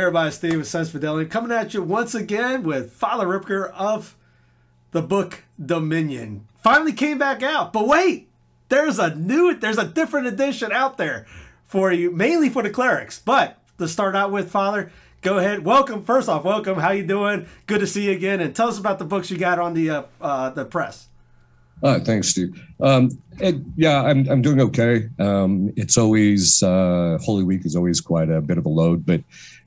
Hey everybody, Steve with Sensus Fidelium coming at you once again with Father Ripperger of the book Dominion. Finally came back out, but wait, there's a new, there's a different edition out there for you, mainly for the clerics. But to start out with, Father, go ahead. Welcome. First off, welcome. How you doing? Good to see you again. And tell us about the books you got on the uh, uh, the press. Uh, thanks, Steve. Um, it, yeah, I'm I'm doing okay. Um, it's always uh, Holy Week is always quite a bit of a load, but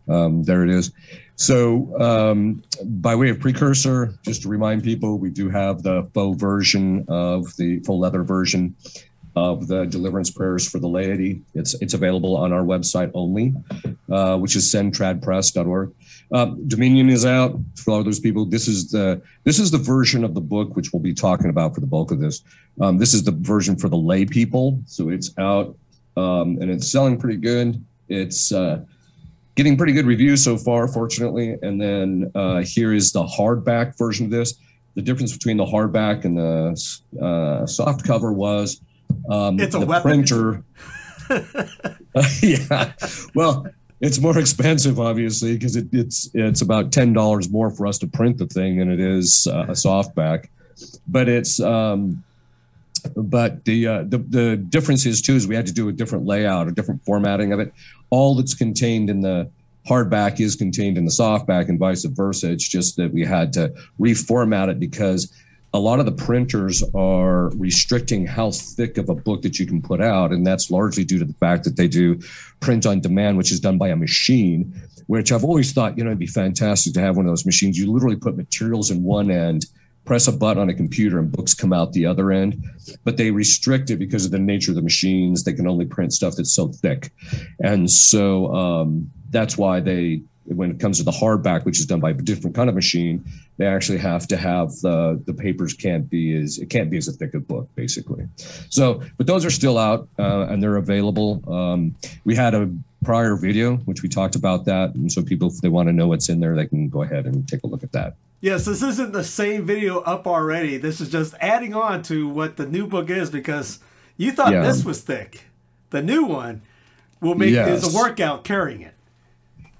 um, there it is. So, um, by way of precursor, just to remind people, we do have the faux version of the full leather version of the deliverance prayers for the laity. It's it's available on our website only, uh, which is sentradpress.org. Um, Dominion is out for all those people. This is the this is the version of the book which we'll be talking about for the bulk of this. Um, this is the version for the lay people, so it's out um, and it's selling pretty good. It's uh, getting pretty good reviews so far, fortunately. And then uh, here is the hardback version of this. The difference between the hardback and the uh, soft cover was um, It's a the weapon. printer. yeah, well, it's more expensive, obviously, because it, it's it's about ten dollars more for us to print the thing than it is uh, a softback. But it's um, but the, uh, the the difference is too is we had to do a different layout, a different formatting of it. All that's contained in the hardback is contained in the softback, and vice versa. It's just that we had to reformat it because a lot of the printers are restricting how thick of a book that you can put out, and that's largely due to the fact that they do print on demand, which is done by a machine. Which I've always thought, you know, it'd be fantastic to have one of those machines. You literally put materials in one end press a button on a computer and books come out the other end but they restrict it because of the nature of the machines they can only print stuff that's so thick and so um, that's why they when it comes to the hardback which is done by a different kind of machine they actually have to have the the papers can't be as it can't be as a thick a book basically so but those are still out uh, and they're available um, we had a prior video which we talked about that and so people if they want to know what's in there they can go ahead and take a look at that Yes, this isn't the same video up already. This is just adding on to what the new book is because you thought Yeah. this was thick. The new one will make Yes. is a workout carrying it.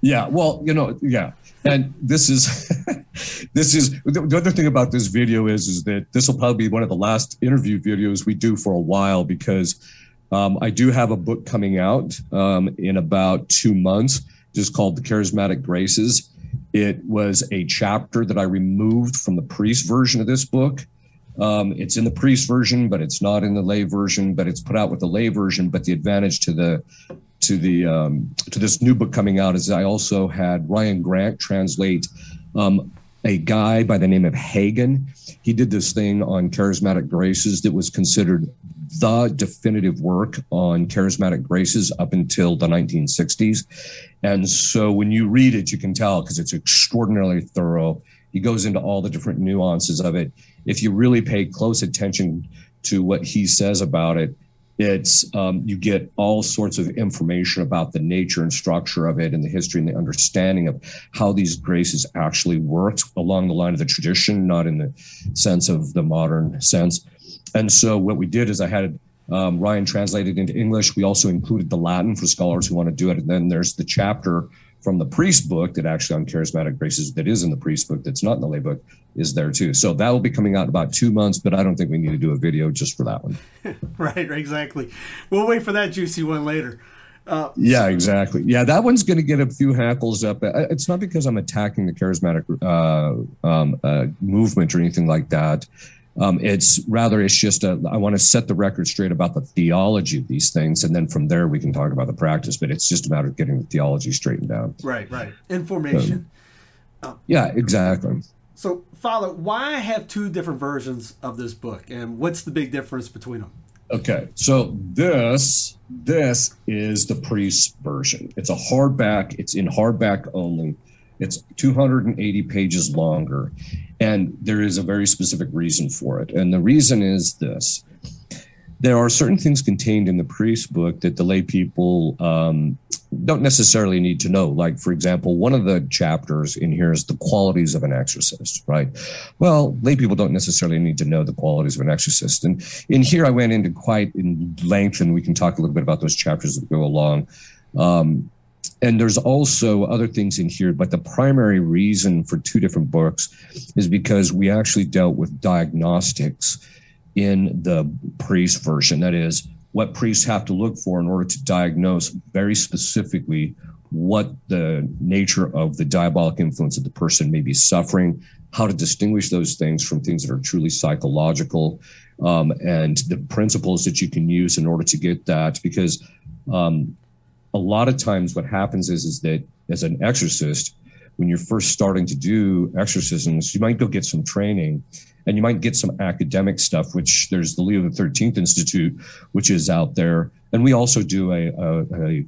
Yeah, well, you know, yeah, and this is this is the, the other thing about this video is is that this will probably be one of the last interview videos we do for a while because um, I do have a book coming out um, in about two months, just called "The Charismatic Graces." It was a chapter that I removed from the priest version of this book. Um, it's in the priest version, but it's not in the lay version. But it's put out with the lay version. But the advantage to the to the um, to this new book coming out is I also had Ryan Grant translate um, a guy by the name of Hagen. He did this thing on charismatic graces that was considered the definitive work on charismatic graces up until the 1960s. And so when you read it, you can tell because it's extraordinarily thorough. He goes into all the different nuances of it. If you really pay close attention to what he says about it, it's um, you get all sorts of information about the nature and structure of it and the history and the understanding of how these graces actually worked along the line of the tradition not in the sense of the modern sense. And so what we did is i had um, ryan translated into english. We also included the latin for scholars who want to do it. And then there's the chapter from the priest book that actually on charismatic graces that is in the priest book that's not in the lay book is there too so that will be coming out in about two months but i don't think we need to do a video just for that one Right, exactly. We'll wait for that juicy one later. Uh, Yeah, exactly. Yeah, that one's going to get a few hackles up. It's not because I'm attacking the charismatic uh, um, uh, movement or anything like that. Um, it's rather, it's just a, I want to set the record straight about the theology of these things. And then from there, we can talk about the practice, but it's just a matter of getting the theology straightened out. Right, right. Information. Um, yeah, exactly. So, Father, why have two different versions of this book, and what's the big difference between them? Okay, so this this is the priest version. It's a hardback. It's in hardback only. It's 280 pages longer, and there is a very specific reason for it. And the reason is this: there are certain things contained in the priest book that the lay people um, don't necessarily need to know. Like, for example, one of the chapters in here is the qualities of an exorcist, right? Well, lay people don't necessarily need to know the qualities of an exorcist. And in here, I went into quite in length, and we can talk a little bit about those chapters that go along. Um, and there's also other things in here, but the primary reason for two different books is because we actually dealt with diagnostics in the priest version. That is, what priests have to look for in order to diagnose very specifically what the nature of the diabolic influence of the person may be suffering, how to distinguish those things from things that are truly psychological, um, and the principles that you can use in order to get that. Because um, a lot of times, what happens is is that as an exorcist, when you're first starting to do exorcisms, you might go get some training and you might get some academic stuff, which there's the Leo the Thirteenth Institute, which is out there, and we also do a, a, a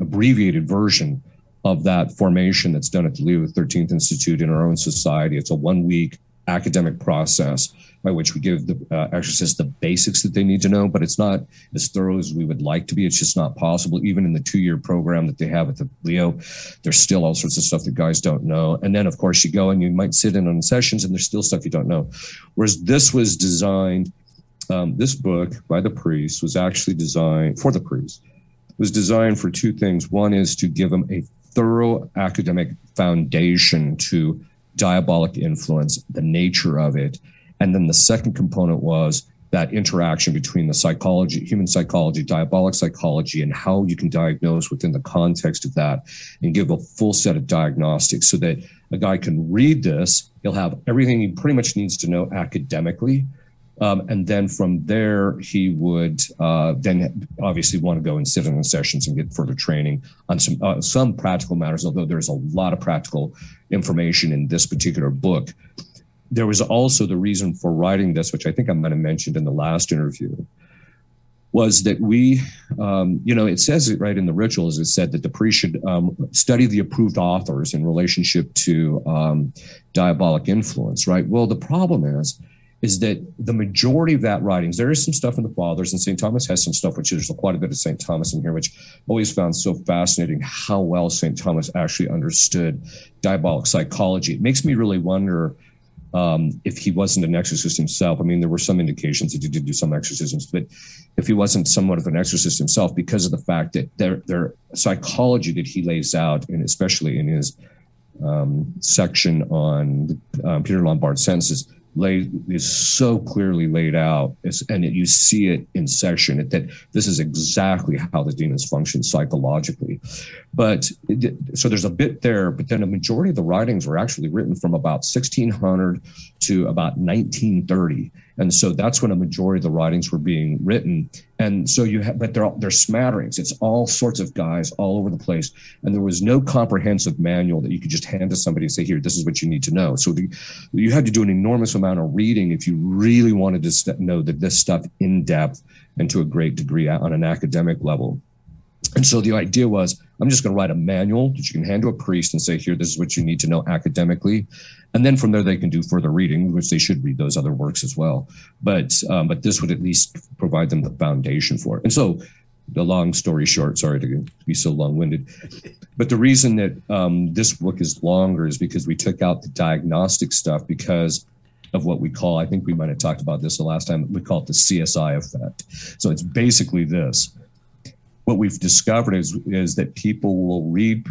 abbreviated version of that formation that's done at the Leo the Thirteenth Institute in our own society. It's a one week academic process by which we give the uh, the basics that they need to know, but it's not as thorough as we would like to be. It's just not possible. Even in the two year program that they have at the Leo, there's still all sorts of stuff that guys don't know. And then, of course, you go and you might sit in on sessions and there's still stuff you don't know. Whereas this was designed, um, this book by the priest was actually designed for the priest, was designed for two things. One is to give them a thorough academic foundation to diabolic influence, the nature of it, and then the second component was that interaction between the psychology, human psychology, diabolic psychology, and how you can diagnose within the context of that and give a full set of diagnostics so that a guy can read this. He'll have everything he pretty much needs to know academically. Um, and then from there, he would uh, then obviously want to go and sit in the sessions and get further training on some uh, some practical matters. Although there's a lot of practical information in this particular book there was also the reason for writing this, which I think I might have mentioned in the last interview, was that we, um, you know, it says it right in the rituals. It said that the priest should um, study the approved authors in relationship to um, diabolic influence, right? Well, the problem is, is that the majority of that writings, there is some stuff in the fathers, and St. Thomas has some stuff, which there's quite a bit of St. Thomas in here, which always found so fascinating how well St. Thomas actually understood diabolic psychology. It makes me really wonder um, if he wasn't an exorcist himself. I mean, there were some indications that he did do some exorcisms, but if he wasn't somewhat of an exorcist himself, because of the fact that their their psychology that he lays out, and especially in his um, section on um, Peter Lombard's sentences, laid is so clearly laid out and you see it in session that this is exactly how the demons function psychologically. But so there's a bit there but then a majority of the writings were actually written from about 1600 to about 1930 and so that's when a majority of the writings were being written. And so you have but they're they're smatterings. It's all sorts of guys all over the place. And there was no comprehensive manual that you could just hand to somebody and say here this is what you need to know. So the, you had to do an enormous amount of reading if you really wanted to know that this stuff in depth and to a great degree on an academic level and so the idea was I'm just going to write a manual that you can hand to a priest and say, here, this is what you need to know academically. And then from there, they can do further reading, which they should read those other works as well. But um, but this would at least provide them the foundation for it. And so the long story short, sorry to be so long winded, but the reason that um, this book is longer is because we took out the diagnostic stuff because of what we call, I think we might have talked about this the last time, we call it the CSI effect. So it's basically this what we've discovered is is that people will read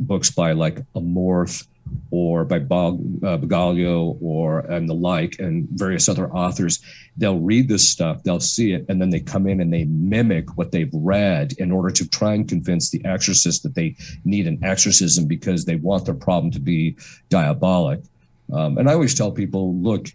books by like Amorth or by uh, Bagaglio or and the like and various other authors. They'll read this stuff they'll see it and then they come in and they mimic what they've read in order to try and convince the exorcist that they need an exorcism because they want their problem to be diabolic. Um, and i always tell people look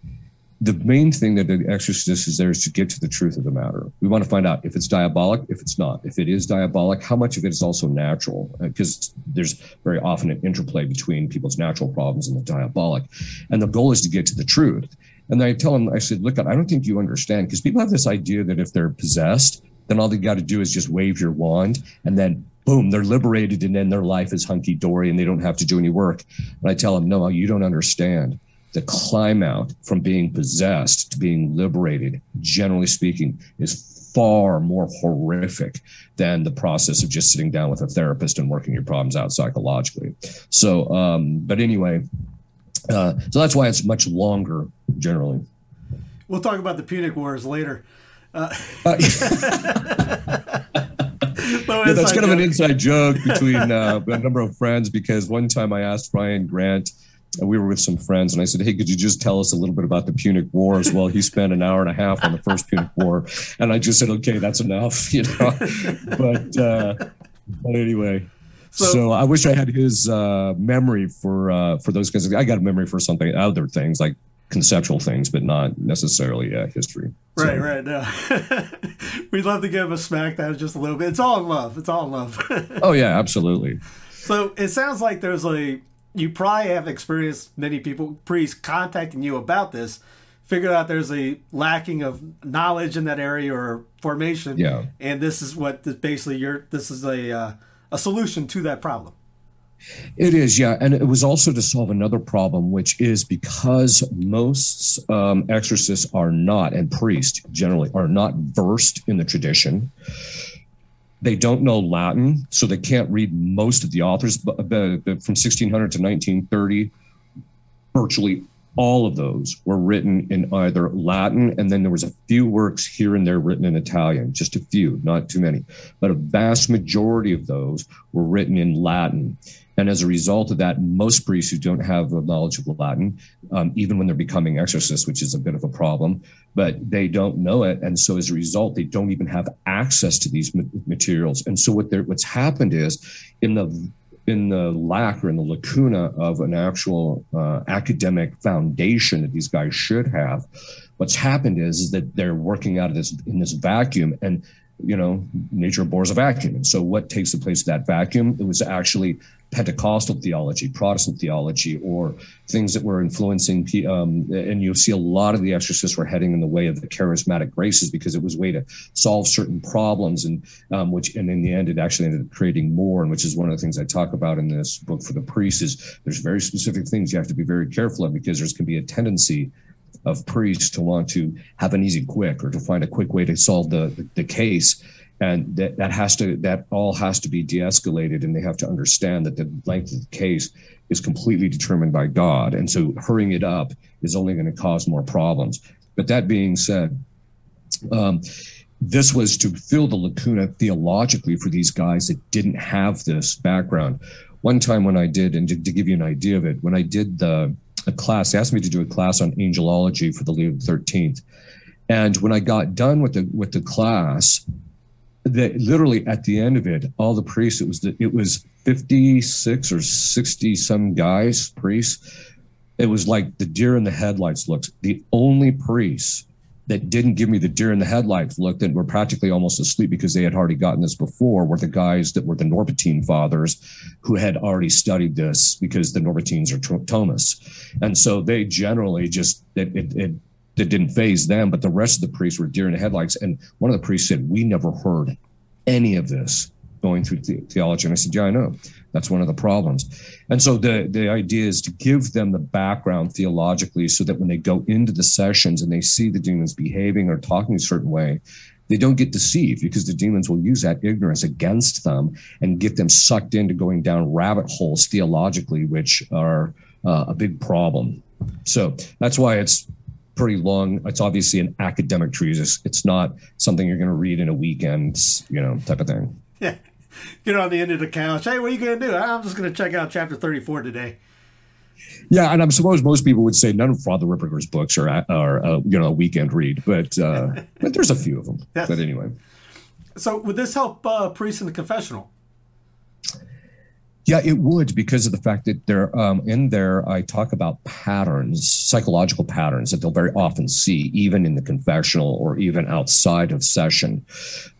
the main thing that the exorcist is there is to get to the truth of the matter. We want to find out if it's diabolic, if it's not. If it is diabolic, how much of it is also natural? Because uh, there's very often an interplay between people's natural problems and the diabolic. And the goal is to get to the truth. And I tell them, I said, look, I don't think you understand because people have this idea that if they're possessed, then all they got to do is just wave your wand and then boom, they're liberated and then their life is hunky dory and they don't have to do any work. And I tell them, no, you don't understand the climb out from being possessed to being liberated, generally speaking, is far more horrific than the process of just sitting down with a therapist and working your problems out psychologically. So, um, but anyway, uh, so that's why it's much longer generally. We'll talk about the Punic Wars later. Uh, uh, yeah, that's kind of an inside joke between uh, a number of friends because one time I asked Ryan Grant we were with some friends and I said, Hey, could you just tell us a little bit about the Punic Wars? Well, he spent an hour and a half on the first Punic War. And I just said, okay, that's enough, you know, but, uh, but anyway, so, so, I wish I had his uh, memory for uh, for those kinds of. I got a memory for something other things like conceptual things, but not necessarily uh, history. Right, so. right. No. We'd love to give him a smack that just a little bit. It's all in love. It's all in love. oh yeah, absolutely. So it sounds like there's a you probably have experienced many people priests contacting you about this figured out there's a lacking of knowledge in that area or formation yeah and this is what this, basically your this is a uh, a solution to that problem it is, yeah. And it was also to solve another problem, which is because most um, exorcists are not, and priests generally are not versed in the tradition. They don't know Latin, so they can't read most of the authors. But, from 1600 to 1930, virtually all of those were written in either Latin, and then there was a few works here and there written in Italian, just a few, not too many. But a vast majority of those were written in Latin. And as a result of that, most priests who don't have a knowledge of Latin, um, even when they're becoming exorcists, which is a bit of a problem, but they don't know it. And so as a result, they don't even have access to these materials. And so what what's happened is in the in the lack or in the lacuna of an actual uh, academic foundation that these guys should have, what's happened is, is that they're working out of this in this vacuum and you know nature abhors a vacuum and so what takes the place of that vacuum it was actually Pentecostal theology, Protestant theology, or things that were influencing. Um, and you'll see a lot of the exorcists were heading in the way of the charismatic graces because it was a way to solve certain problems, and um, which, and in the end, it actually ended up creating more. And which is one of the things I talk about in this book for the priests is there's very specific things you have to be very careful of because there's can be a tendency of priests to want to have an easy quick or to find a quick way to solve the, the, the case and that, that has to that all has to be de-escalated and they have to understand that the length of the case is completely determined by god. And so hurrying it up is only going to cause more problems. But that being said um, this was to fill the lacuna theologically for these guys that didn't have this background. One time when i did and to, to give you an idea of it when i did the a class they asked me to do a class on angelology for the leo 13th and when i got done with the with the class that literally at the end of it, all the priests, it was the, it was 56 or 60 some guys, priests. It was like the deer in the headlights looks. The only priests that didn't give me the deer in the headlights look that were practically almost asleep because they had already gotten this before were the guys that were the Norbertine fathers who had already studied this because the Norbertines are Thomists. And so they generally just, it, it, it that didn't phase them, but the rest of the priests were deer in the headlights. And one of the priests said, We never heard any of this going through the- theology. And I said, Yeah, I know. That's one of the problems. And so the, the idea is to give them the background theologically so that when they go into the sessions and they see the demons behaving or talking a certain way, they don't get deceived because the demons will use that ignorance against them and get them sucked into going down rabbit holes theologically, which are uh, a big problem. So that's why it's pretty long. It's obviously an academic treatise. It's not something you're going to read in a weekend, you know, type of thing. Yeah. Get on the end of the couch. Hey, what are you going to do? I'm just going to check out chapter 34 today. Yeah, and I suppose most people would say none of Father Ripperger's books are, are uh, you know, a weekend read, but uh, but there's a few of them. Yes. But anyway. So would this help uh, priests in the confessional? Yeah, it would because of the fact that there, um, in there, I talk about patterns, psychological patterns that they'll very often see, even in the confessional or even outside of session.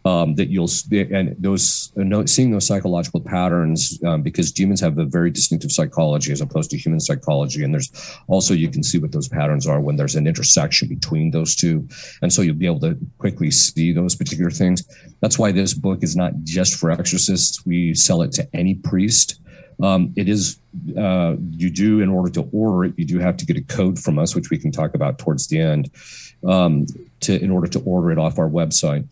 Um, that you'll and those uh, seeing those psychological patterns um, because demons have a very distinctive psychology as opposed to human psychology, and there's also you can see what those patterns are when there's an intersection between those two, and so you'll be able to quickly see those particular things. That's why this book is not just for exorcists. We sell it to any priest. Um, it is uh, you do in order to order it, you do have to get a code from us, which we can talk about towards the end, um, to in order to order it off our website.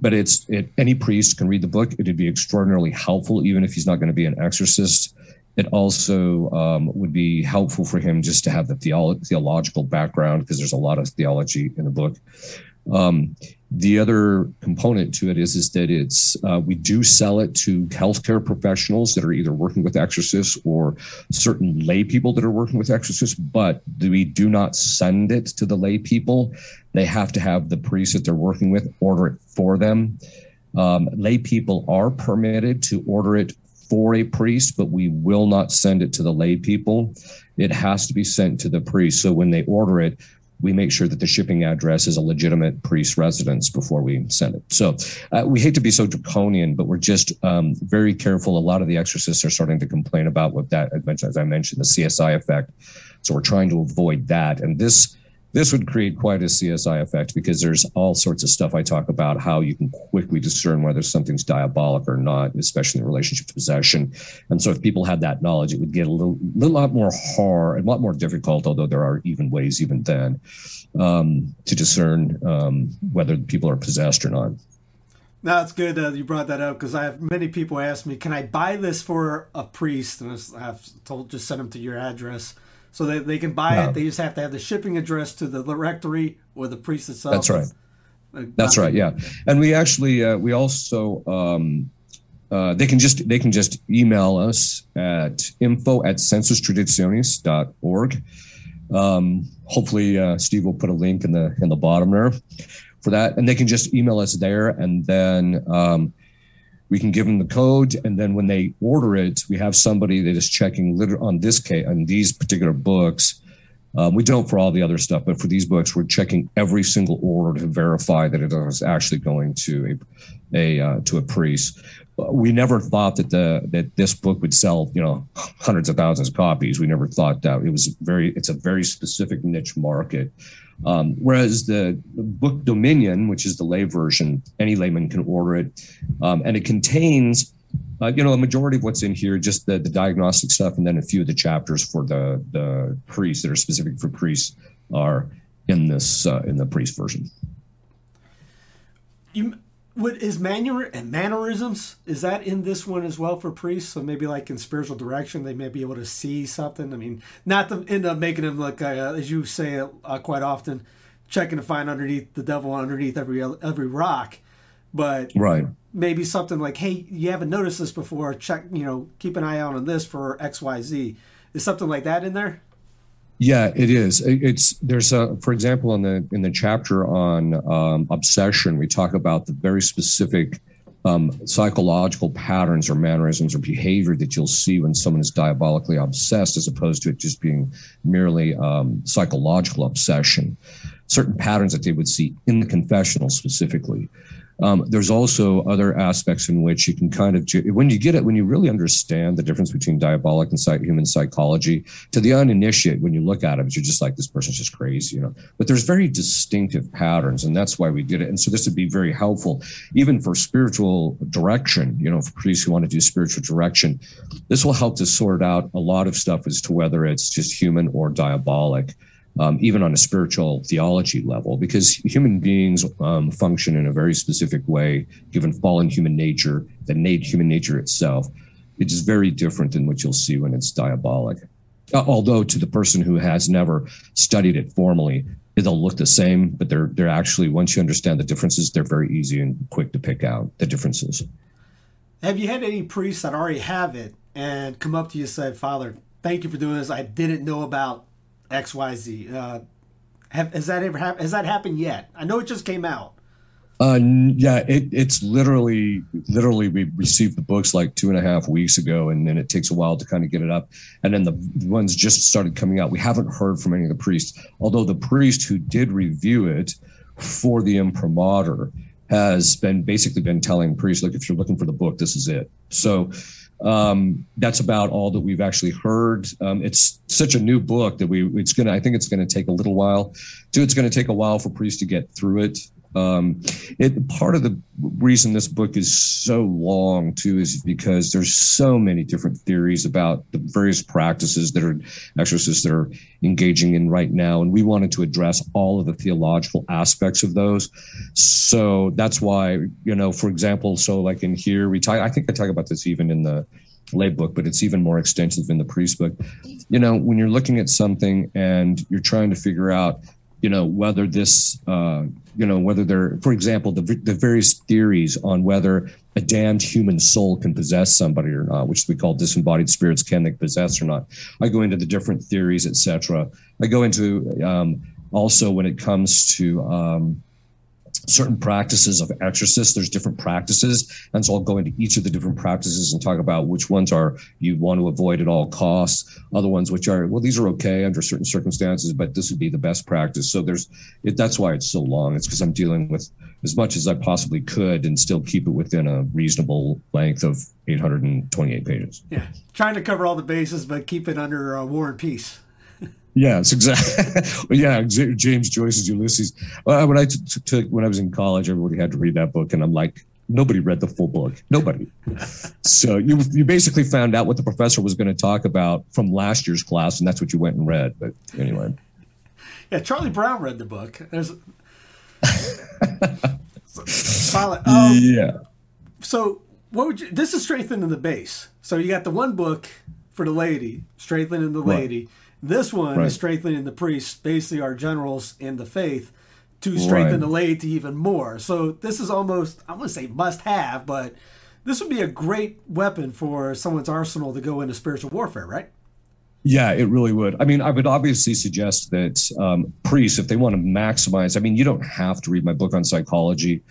But it's it, any priest can read the book. It would be extraordinarily helpful, even if he's not going to be an exorcist. It also um, would be helpful for him just to have the theolo- theological background because there's a lot of theology in the book. Um, the other component to it is is that it's uh, we do sell it to healthcare professionals that are either working with exorcists or certain lay people that are working with exorcists but we do not send it to the lay people. They have to have the priest that they're working with order it for them. Um, lay people are permitted to order it for a priest but we will not send it to the lay people. It has to be sent to the priest. So when they order it we make sure that the shipping address is a legitimate priest residence before we send it. So uh, we hate to be so draconian, but we're just um, very careful. A lot of the exorcists are starting to complain about what that, as I mentioned, the CSI effect. So we're trying to avoid that. And this this would create quite a CSI effect because there's all sorts of stuff I talk about how you can quickly discern whether something's diabolic or not, especially in relationship to possession. And so if people had that knowledge, it would get a little, little lot more hard, a lot more difficult, although there are even ways even then um, to discern um, whether people are possessed or not. No, it's good that you brought that up because I have many people ask me, "Can I buy this for a priest?" And I've told just send them to your address so they, they can buy it. They just have to have the shipping address to the rectory or the priest itself. That's right. Uh, That's right. Yeah, and we actually uh, we also um, uh, they can just they can just email us at info at sensustraditionis.org. Um, hopefully, uh, Steve will put a link in the in the bottom there for that, and they can just email us there, and then. Um, we can give them the code and then when they order it we have somebody that is checking on this case on these particular books um, we don't for all the other stuff but for these books we're checking every single order to verify that it is actually going to a, a uh, to a priest. We never thought that the that this book would sell you know hundreds of thousands of copies. We never thought that. It was very it's a very specific niche market. Um, whereas the book Dominion, which is the lay version, any layman can order it, um, and it contains, uh, you know, a majority of what's in here, just the, the diagnostic stuff, and then a few of the chapters for the the priests that are specific for priests are in this uh, in the priest version. You what is manner and mannerisms is that in this one as well for priests? So maybe like in spiritual direction they may be able to see something. I mean not to end up making them look uh, as you say uh, quite often checking to find underneath the devil underneath every every rock but right maybe something like hey you haven't noticed this before check you know keep an eye out on this for xyz is something like that in there yeah, it is. It's there's a for example in the in the chapter on um, obsession, we talk about the very specific um, psychological patterns or mannerisms or behavior that you'll see when someone is diabolically obsessed, as opposed to it just being merely um, psychological obsession. Certain patterns that they would see in the confessional specifically. Um, there's also other aspects in which you can kind of, when you get it, when you really understand the difference between diabolic and human psychology, to the uninitiated, when you look at it, you're just like, this person's just crazy, you know. But there's very distinctive patterns, and that's why we did it. And so this would be very helpful, even for spiritual direction, you know, for priests who want to do spiritual direction. This will help to sort out a lot of stuff as to whether it's just human or diabolic um, even on a spiritual theology level, because human beings um, function in a very specific way, given fallen human nature, the innate human nature itself. It is very different than what you'll see when it's diabolic. Uh, although to the person who has never studied it formally, it'll look the same, but they're they're actually once you understand the differences, they're very easy and quick to pick out the differences. Have you had any priests that already have it and come up to you and say, Father, thank you for doing this. I didn't know about X Y Z. Uh, have, has that ever happened? Has that happened yet? I know it just came out. Uh, yeah, it, it's literally, literally, we received the books like two and a half weeks ago, and then it takes a while to kind of get it up. And then the, ones just started coming out. We haven't heard from any of the priests, although the priest who did review it for the imprimatur has been basically been telling priests, look, if you're looking for the book, this is it. So um, that's about all that we've actually heard. Um, it's such a new book that we, it's gonna, I think it's gonna take a little while. Two, it's gonna take a while for priests to get through it. Um, it part of the reason this book is so long too is because there's so many different theories about the various practices that are exorcists that are engaging in right now, and we wanted to address all of the theological aspects of those. So that's why you know, for example, so like in here we talk. I think I talk about this even in the lay book, but it's even more extensive in the priest book. You know, when you're looking at something and you're trying to figure out you know whether this uh, you know whether they're for example the, the various theories on whether a damned human soul can possess somebody or not which we call disembodied spirits can they possess or not. I go into the different theories etc i go into um, also when it comes to um, certain practices of exorcists. There's different practices. And so I'll go into each of the different practices and talk about which ones are you want to avoid at all costs, other ones which are, well, these are okay under certain circumstances, but this would be the best practice. So there's, it, that's why it's so long. It's because I'm dealing with as much as I possibly could and still keep it within a reasonable length of 828 pages. Yeah. Trying to cover all the bases, but keep it under uh, War and Peace. Yes, exactly. yeah, James Joyce's Ulysses. Uh, when I t- t- when I was in college, everybody had to read that book, and I'm like, nobody read the full book. Nobody. so you you basically found out what the professor was going to talk about from last year's class, and that's what you went and read. But anyway. Yeah, Charlie Brown read the book. There's. Solid. Um, yeah. So what would you? This is strengthening the base. So you got the one book for the lady, strengthening the lady. Right this one right. is strengthening the priests, basically our generals in the faith, to strengthen right. the laity even more. So this is almost I wouldn't say must have, but this would be a great weapon for someone's arsenal to go into spiritual warfare, right? Yeah, it really would. I mean, I would obviously suggest that um, priests, if they want to maximize, I mean, you don't have to read my book on psychology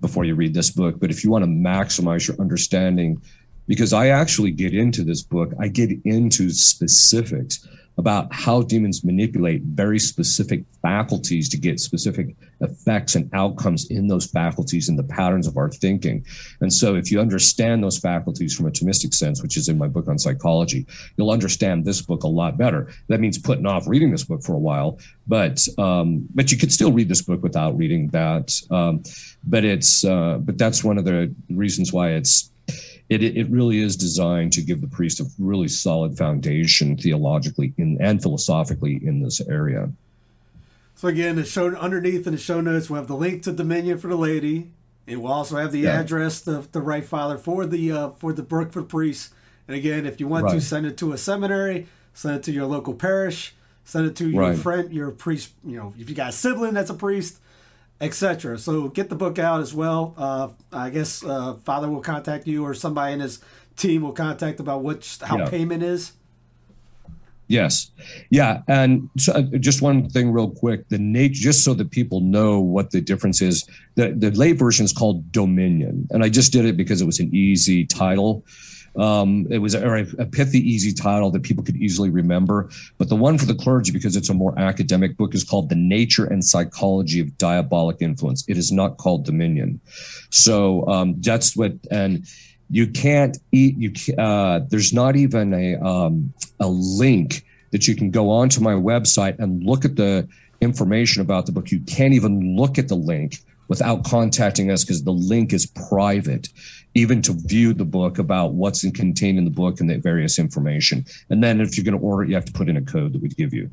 before you read this book, but if you want to maximize your understanding, because I actually get into this book, I get into specifics about how demons manipulate very specific faculties to get specific effects and outcomes in those faculties and the patterns of our thinking. And so, if you understand those faculties from a Thomistic sense, which is in my book on psychology, you'll understand this book a lot better. That means putting off reading this book for a while, but um, but you could still read this book without reading that. Um, but it's uh, but that's one of the reasons why it's it, it really is designed to give the priest a really solid foundation theologically in, and philosophically in this area. So again, it's shown underneath in the show notes. We'll have the link to Dominion for the lady. It will also have the yeah. address, the the right father for the uh, for the book for priests. And again, if you want right. to send it to a seminary, send it to your local parish, send it to your right. friend, your priest. You know, if you got a sibling that's a priest, etc. So get the book out as well. Uh, I guess uh, Father will contact you, or somebody in his team will contact about what how yeah. payment is. Yes, yeah, and so, uh, just one thing, real quick. The nature, just so that people know what the difference is. The the lay version is called Dominion, and I just did it because it was an easy title. Um, it was a, a, pithy, easy title that people could easily remember. But the one for the clergy, because it's a more academic book, is called The Nature and Psychology of Diabolic Influence. It is not called Dominion. So um, that's what, and you can't eat, you uh, there's not even a, um, a link that you can go onto my website and look at the information about the book. You can't even look at the link without contacting us because the link is private even to view the book about what's in, contained in the book and the various information. And then if you're going to order it, you have to put in a code that we give you.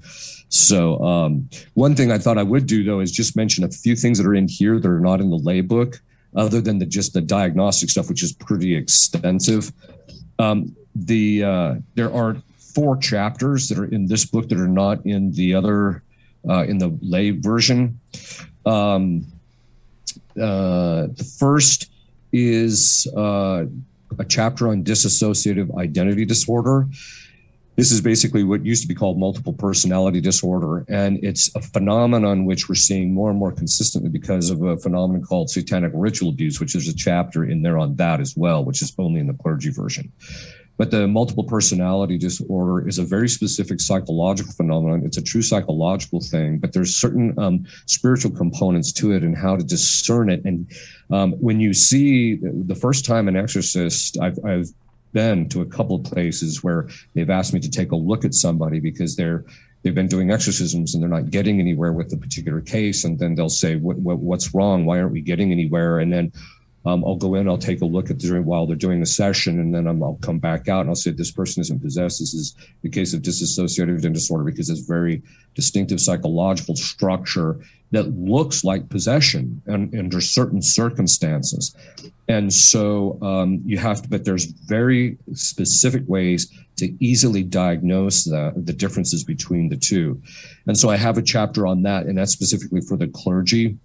So um, one thing I thought I would do though is just mention a few things that are in here that are not in the lay book, other than the just the diagnostic stuff, which is pretty extensive. Um, the uh, there are four chapters that are in this book that are not in the other uh, in the lay version. Um, uh, the first is uh, a chapter on dissociative identity disorder. this is basically what used to be called multiple personality disorder. And it's a phenomenon which we're seeing more and more consistently because of a phenomenon called satanic ritual abuse, which there's a chapter in there on that as well, which is only in the clergy version. But the multiple personality disorder is a very specific psychological phenomenon. It's a true psychological thing, but there's certain um, spiritual components to it and how to discern it. And um, when you see the first time an exorcist, I've, I've been to a couple of places where they've asked me to take a look at somebody because they're they've been doing exorcisms and they're not getting anywhere with the particular case and then they'll say what, what, what's wrong why aren't we getting anywhere and then um, I'll go in, I'll take a look at the while they're doing the session, and then i will come back out and I'll say this person isn't possessed. This is the case of dissociative disorder because it's very distinctive psychological structure that looks like possession and under certain circumstances. And so um, you have to, but there's very specific ways to easily diagnose the, the differences between the two. And so I have a chapter on that, and that's specifically for the clergy.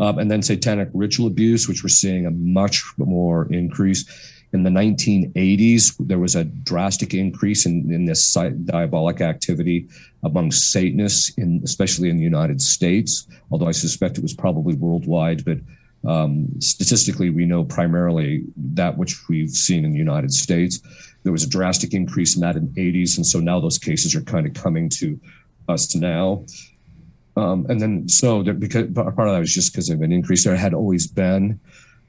Um, and then satanic ritual abuse, which we're seeing a much more increase. In the 1980s, there was a drastic increase in, in this diabolic activity among Satanists, in, especially in the United States, although I suspect it was probably worldwide. But um, statistically, we know primarily that which we've seen in the United States. There was a drastic increase in that in the 80s. And so now those cases are kind of coming to us now. Um, and then, so because part of that was just because of an increase there had always been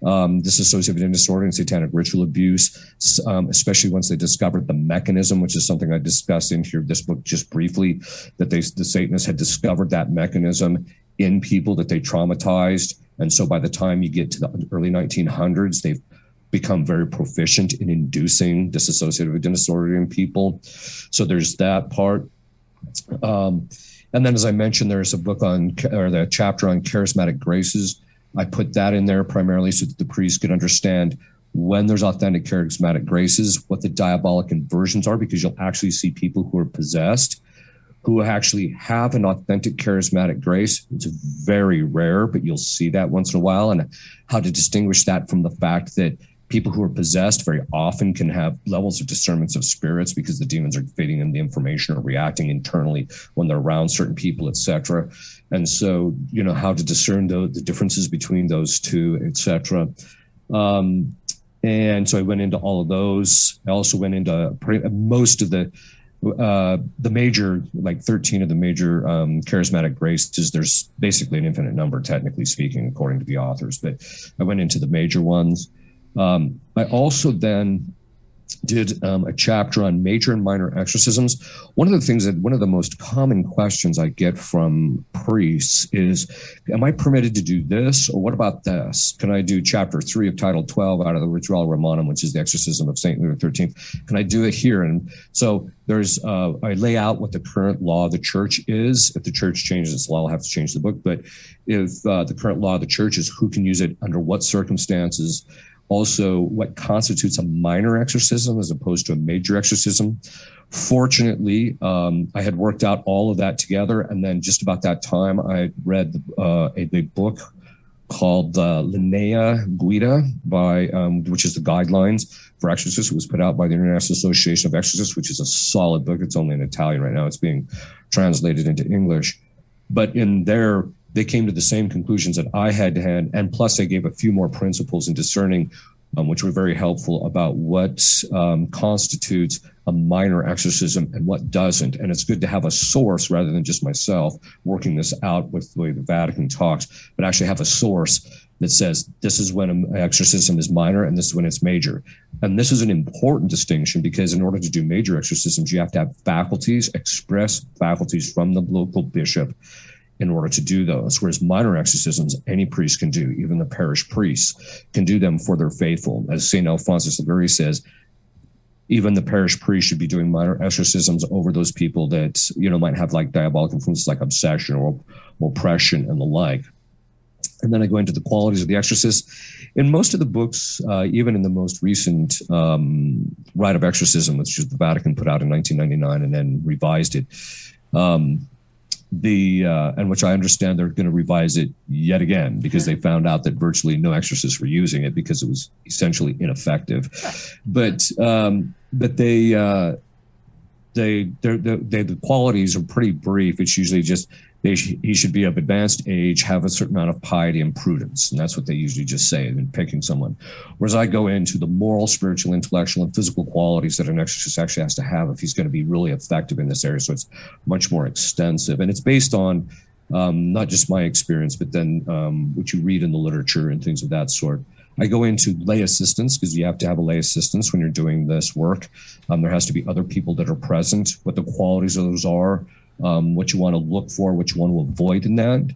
um, dissociative disorder and satanic ritual abuse, um, especially once they discovered the mechanism, which is something I discussed in here, this book just briefly, that they, the Satanists had discovered that mechanism in people that they traumatized. And so by the time you get to the early 1900s, they've become very proficient in inducing dissociative disorder in people. So there's that part. Um, and then, as I mentioned, there's a book on, or the chapter on charismatic graces I put that in there primarily so that the priest could understand when there's authentic charismatic graces, what the diabolic inversions are, because you'll actually see people who are possessed who actually have an authentic charismatic grace. It's very rare, but you'll see that once in a while, and how to distinguish that from the fact that people who are possessed very often can have levels of discernments of spirits because the demons are feeding them the information or reacting internally when they're around certain people, etc. And so, you know, how to discern the, the differences between those two, etc. Um, and so I went into all of those. I also went into most of the uh, the major, like 13 of the major um, charismatic graces. There's basically an infinite number, technically speaking, according to the authors. But I went into the major ones. Um, I also then did um, a chapter on major and minor exorcisms. One of the things that one of the most common questions I get from priests is, Am I permitted to do this? Or what about this? Can I do chapter three of title 12 out of the Rituale Romanum, which is the exorcism of St. Louis XIII? Can I do it here? And so there's, uh, I lay out what the current law of the church is. If the church changes its law, I'll have to change the book. But if uh, the current law of the church is who can use it under what circumstances, also what constitutes a minor exorcism as opposed to a major exorcism. Fortunately, um, I had worked out all of that together. And then just about that time, I read uh, a, a, book called uh, Linea Guida by, um, which is the guidelines for exorcists. It was put out by the International Association of Exorcists, which is a solid book. It's only in Italian right now. It's being translated into English. But in there, they came to the same conclusions that I had had, and plus they gave a few more principles in discerning, um, which were very helpful about what um, constitutes a minor exorcism and what doesn't. And it's good to have a source rather than just myself working this out with the way the Vatican talks, but actually have a source that says this is when an exorcism is minor and this is when it's major. And this is an important distinction because in order to do major exorcisms, you have to have faculties, express faculties from the local bishop in order to do those. Whereas minor exorcisms, any priest can do, even the parish priests can do them for their faithful. As St. Alphonsus Liguori says, even the parish priest should be doing minor exorcisms over those people that, you know, might have like diabolic influences like obsession or oppression and the like. And then I go into the qualities of the exorcist. In most of the books, uh, even in the most recent um, Rite of Exorcism, which the Vatican put out in 1999 and then revised it, um, the uh, and which I understand they're going to revise it yet again because they found out that virtually no exorcists were using it because it was essentially ineffective. But um, but they uh, they, they the qualities are pretty brief. It's usually just they sh- he should be of advanced age, have a certain amount of piety and prudence, and that's what they usually just say in picking someone. Whereas I go into the moral, spiritual, intellectual, and physical qualities that an exorcist actually has to have if he's going to be really effective in this area. So it's much more extensive, and it's based on um, not just my experience, but then um, what you read in the literature and things of that sort. I go into lay assistance because you have to have a lay assistance when you're doing this work. Um, there has to be other people that are present, what the qualities of those are, um, what you want to look for, what you want to avoid in that.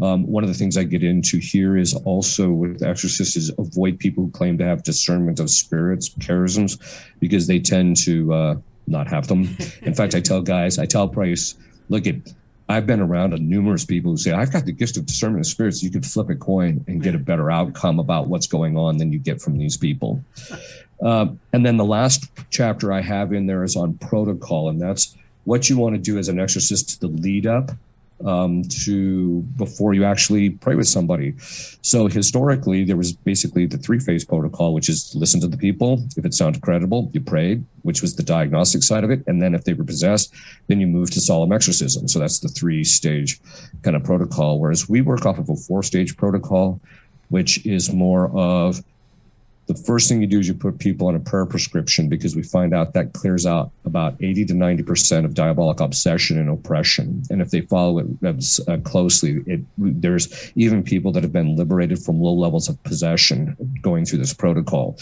Um, one of the things I get into here is also with exorcists is avoid people who claim to have discernment of spirits, charisms, because they tend to uh, not have them. In fact, I tell guys, I tell Price, look at I've been around a numerous people who say, I've got the gift of discernment of spirits. You could flip a coin and get a better outcome about what's going on than you get from these people. Uh, and then the last chapter I have in there is on protocol, and that's what you want to do as an exorcist to the lead up um, to before you actually pray with somebody. So historically, there was basically the three phase protocol, which is listen to the people. If it sounded credible, you prayed, which was the diagnostic side of it. And then if they were possessed, then you move to solemn exorcism. So that's the three stage kind of protocol. Whereas we work off of a four stage protocol, which is more of the first thing you do is you put people on a prayer prescription because we find out that clears out about 80 to 90% of diabolic obsession and oppression. And if they follow it uh, closely, it, there's even people that have been liberated from low levels of possession going through this protocol.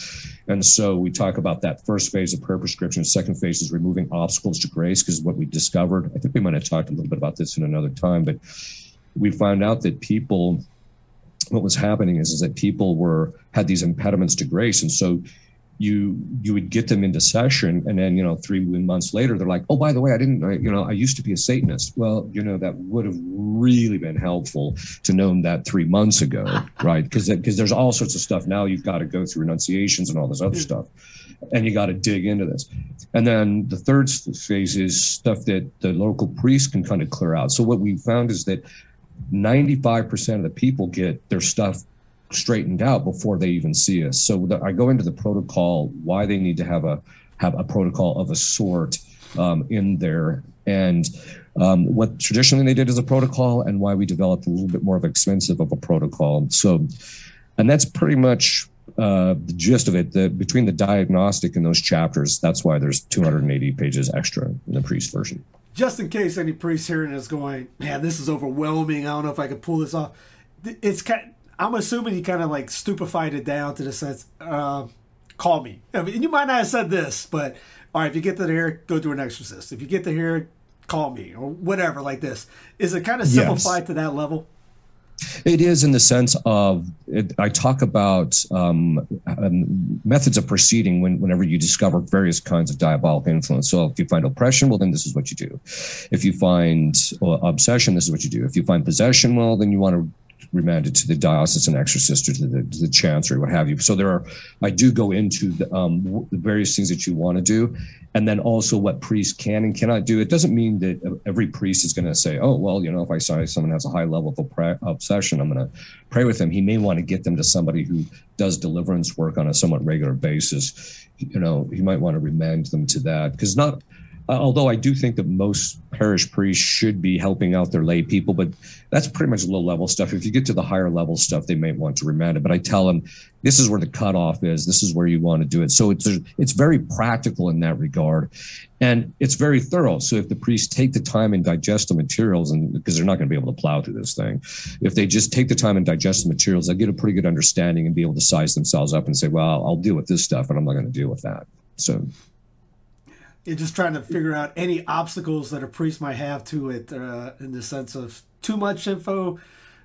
And so we talk about that first phase of prayer prescription. Second phase is removing obstacles to grace because what we discovered, I think we might have talked a little bit about this in another time, but we found out that people what was happening is, is that people were had these impediments to grace. And so you you would get them into session and then you know three months later they're like oh by the way i didn't you know i used to be a satanist. Well you know that would have really been helpful to know that three months ago right? Because because there's all sorts of stuff. Now you've got to go through renunciations and all this other mm-hmm. stuff and you got to dig into this. And then the third phase is stuff that the local priest can kind of clear out. So what we found is that 95% of the people get their stuff straightened out before they even see us. So the, I go into the protocol, why they need to have a have a protocol of a sort um, in there, and um, what traditionally they did as a protocol, and why we developed a little bit more of expensive of a protocol. So, and that's pretty much uh, the gist of it. The, between the diagnostic and those chapters, that's why there's 280 pages extra in the priest version just in case any priest hearing is going, man, this is overwhelming. I don't know if I could pull this off. It's kind. I'm assuming he kind of like stupefied it down to the sense, uh, call me. I mean, you might not have said this, but all right, if you get to here, go to an exorcist. If you get to here, call me or whatever like this. Is it kind of simplified yes. to that level? It is in the sense of it, I talk about um, um, methods of proceeding when, whenever you discover various kinds of diabolic influence. So if you find oppression, well, then this is what you do. If you find uh, obsession, this is what you do. If you find possession, well, then you want to remanded to the diocesan exorcist or to the, to the chancery, what have you. So there are, I do go into the, um, the various things that you want to do, and then also what priests can and cannot do. It doesn't mean that every priest is going to say, oh, well, you know, if I saw someone has a high level of obsession, I'm going to pray with them. He may want to get them to somebody who does deliverance work on a somewhat regular basis. You know, he might want to remand them to that because not Uh, although I do think that most parish priests should be helping out their lay people, but that's pretty much low level stuff. If you get to the higher level stuff, they may want to remand it. But I tell them this is where the cutoff is. This is where you want to do it. So it's it's very practical in that regard, and it's very thorough. So if the priests take the time and digest the materials, and because they're not going to be able to plow through this thing, if they just take the time and digest the materials, they get a pretty good understanding and be able to size themselves up and say, well, I'll deal with this stuff, and I'm not going to deal with that. So you're just trying to figure out any obstacles that a priest might have to it uh, in the sense of too much info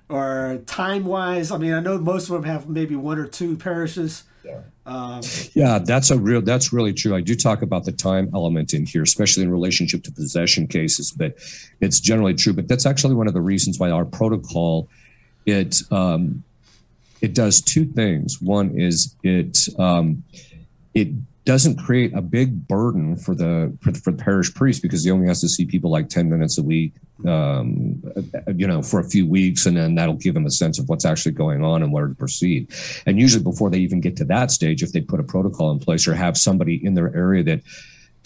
or time wise. I mean, I know most of them have maybe one or two parishes. Yeah. Um, yeah, that's a real. That's really true. I do talk about the time element in here, especially in relationship to possession cases, but it's generally true. But that's actually one of the reasons why our protocol it um, it does two things. One is it um, it doesn't create a big burden for the for, for the parish priest because he only has to see people like 10 minutes a week um, you know for a few weeks and then that'll give him a sense of what's actually going on and where to proceed and usually before they even get to that stage if they put a protocol in place or have somebody in their area that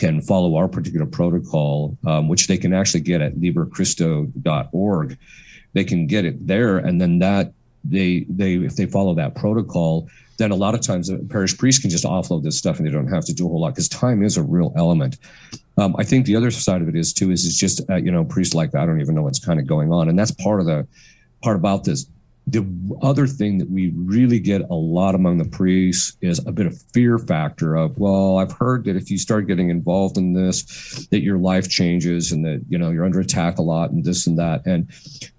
can follow our particular protocol, um, which they can actually get at liberachristo.org. They can get it there, and then that they they if they follow that protocol, then a lot of times a parish priest can just offload this stuff and they don't have to do a whole lot because time is a real element. Um, I think the other side of it is too is it's just uh, you know priests like that, I don't even know what's kind of going on, and that's part of the part about this. The other thing that we really get a lot among the priests is a bit of fear factor of, well, I've heard that if you start getting involved in this, that your life changes and that you know you're under attack a lot and this and that. And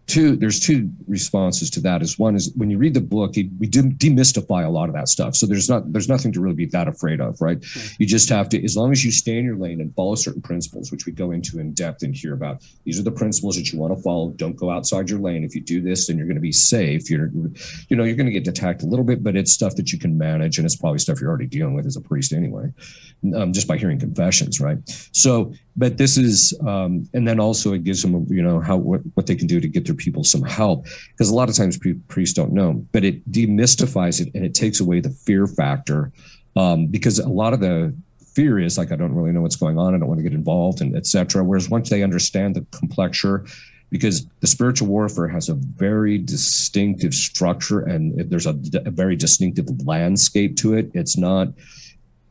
two there's two responses to that is one is when you read the book we demystify a lot of that stuff. So there's not there's nothing to really be that afraid of right? You just have to as long as you stay in your lane and follow certain principles which we go into in depth and hear about these are the principles that you want to follow. Don't go outside your lane. If you do this then you're going to be safe. You're you know you're going to get attacked a little bit but it's stuff that you can manage and it's probably stuff you're already dealing with as a priest anyway um, just by hearing confessions right? So but this is um, and then also it gives them you know how what, what they can do to get their people some help. Because a lot of times priests don't know but it demystifies it and it takes away the fear factor. Um, because a lot of the fear is like i don't really know what's going on. I don't want to get involved and etc whereas once they understand the complexure because the spiritual warfare has a very distinctive structure and there's a, a very distinctive landscape to it. It's not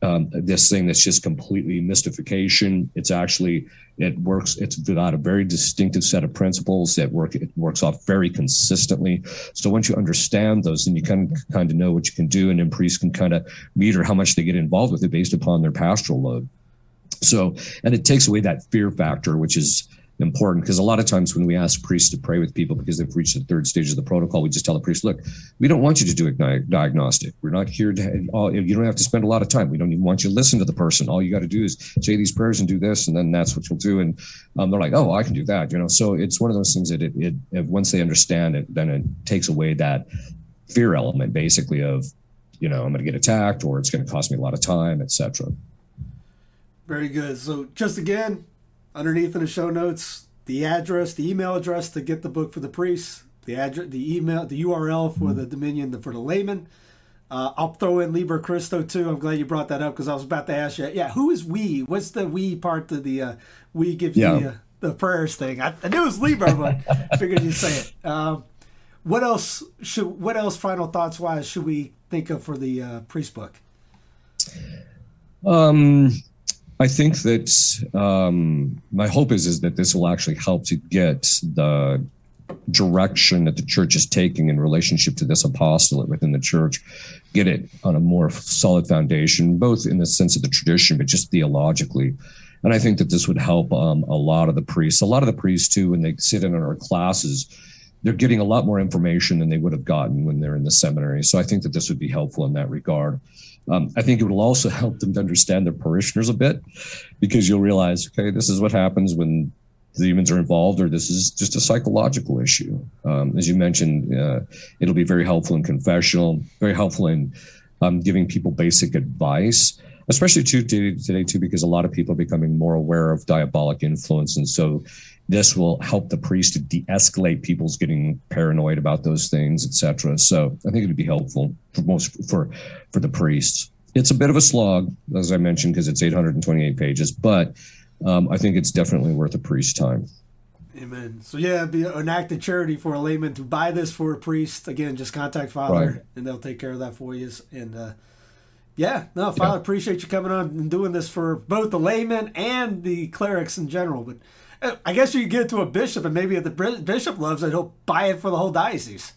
um, this thing that's just completely mystification. It's actually it works. It's got a very distinctive set of principles that work. It works off very consistently. So once you understand those, then you kind of kind of know what you can do, and then priests can kind of meter how much they get involved with it based upon their pastoral load. So, and it takes away that fear factor, which is important because a lot of times when we ask priests to pray with people because they've reached the third stage of the protocol, we just tell the priest, look, we don't want you to do a diagnostic. We're not here to, you don't have to spend a lot of time. We don't even want you to listen to the person. All you got to do is say these prayers and do this, and then that's what you'll do. And um, they're like, oh, I can do that, you know? So it's one of those things that it, it, it once they understand it, then it takes away that fear element basically of, you know, I'm going to get attacked or it's going to cost me a lot of time, etc. Very good. So just again, underneath in the show notes the address, the email address to get the book for the priests, the address, the email, the URL for the Dominion for the layman. Uh, I'll throw in Libera Christo too. I'm glad you brought that up because I was about to ask you. Yeah, who is we? What's the we part of the uh, we give you the, uh, the, prayers thing? I, I, knew it was Liber, but I figured you'd say it. Um, what else should? What else? Final thoughts wise should we think of for the uh, priest book? Um, I think that um, my hope is is that this will actually help to get the direction that the church is taking in relationship to this apostolate within the church, get it on a more solid foundation, both in the sense of the tradition, but just theologically. And I think that this would help um, a lot of the priests. A lot of the priests too, when they sit in our classes, they're getting a lot more information than they would have gotten when they're in the seminary. So I think that this would be helpful in that regard. Um, I think it will also help them to understand their parishioners a bit because you'll realize, okay, this is what happens when demons are involved, or this is just a psychological issue. Um, as you mentioned, uh, it'll be very helpful in confessional, very helpful in um, giving people basic advice, especially too, today, too, because a lot of people are becoming more aware of diabolic influence. And so this will help the priest to de-escalate people's getting paranoid about those things, etc. So I think it would be helpful for most for for the priests. It's a bit of a slog, as I mentioned, because it's 828 pages, but um, I think it's definitely worth a priest's time. Amen. So yeah, be an act of charity for a layman to buy this for a priest. Again, just contact Father, right. and they'll take care of that for you. And uh, yeah, no, Father, yeah. appreciate you coming on and doing this for both the laymen and the clerics in general. But I guess you get it to a bishop, and maybe if the bishop loves it, he'll buy it for the whole diocese.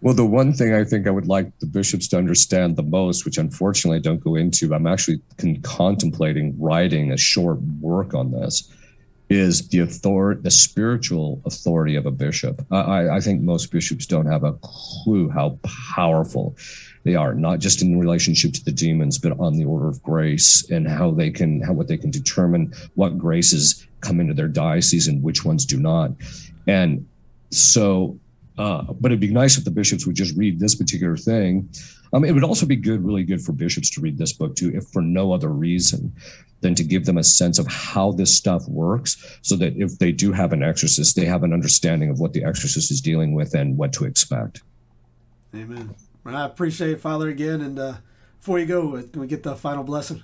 Well, the one thing I think I would like the bishops to understand the most, which unfortunately I don't go into, I'm actually con- contemplating writing a short work on this, is the authority, the spiritual authority of a bishop. I, I think most bishops don't have a clue how powerful they are, not just in relationship to the demons, but on the order of grace and how they can, how what they can determine what graces come into their diocese and which ones do not. And so, uh, but it'd be nice if the bishops would just read this particular thing. Um, it would also be good, really good for bishops to read this book too, if for no other reason than to give them a sense of how this stuff works so that if they do have an exorcist, they have an understanding of what the exorcist is dealing with and what to expect. Amen. I appreciate it, Father, again. And uh, before you go, can we get the final blessing?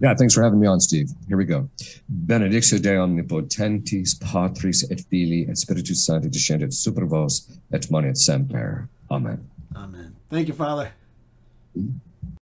Yeah, thanks for having me on, Steve. Here we go. Benedictio Dei omnipotentis, Patris et Filii et Spiritus Sancti descendat super vos et manet semper. Amen. Amen. Thank you, Father. Mm-hmm.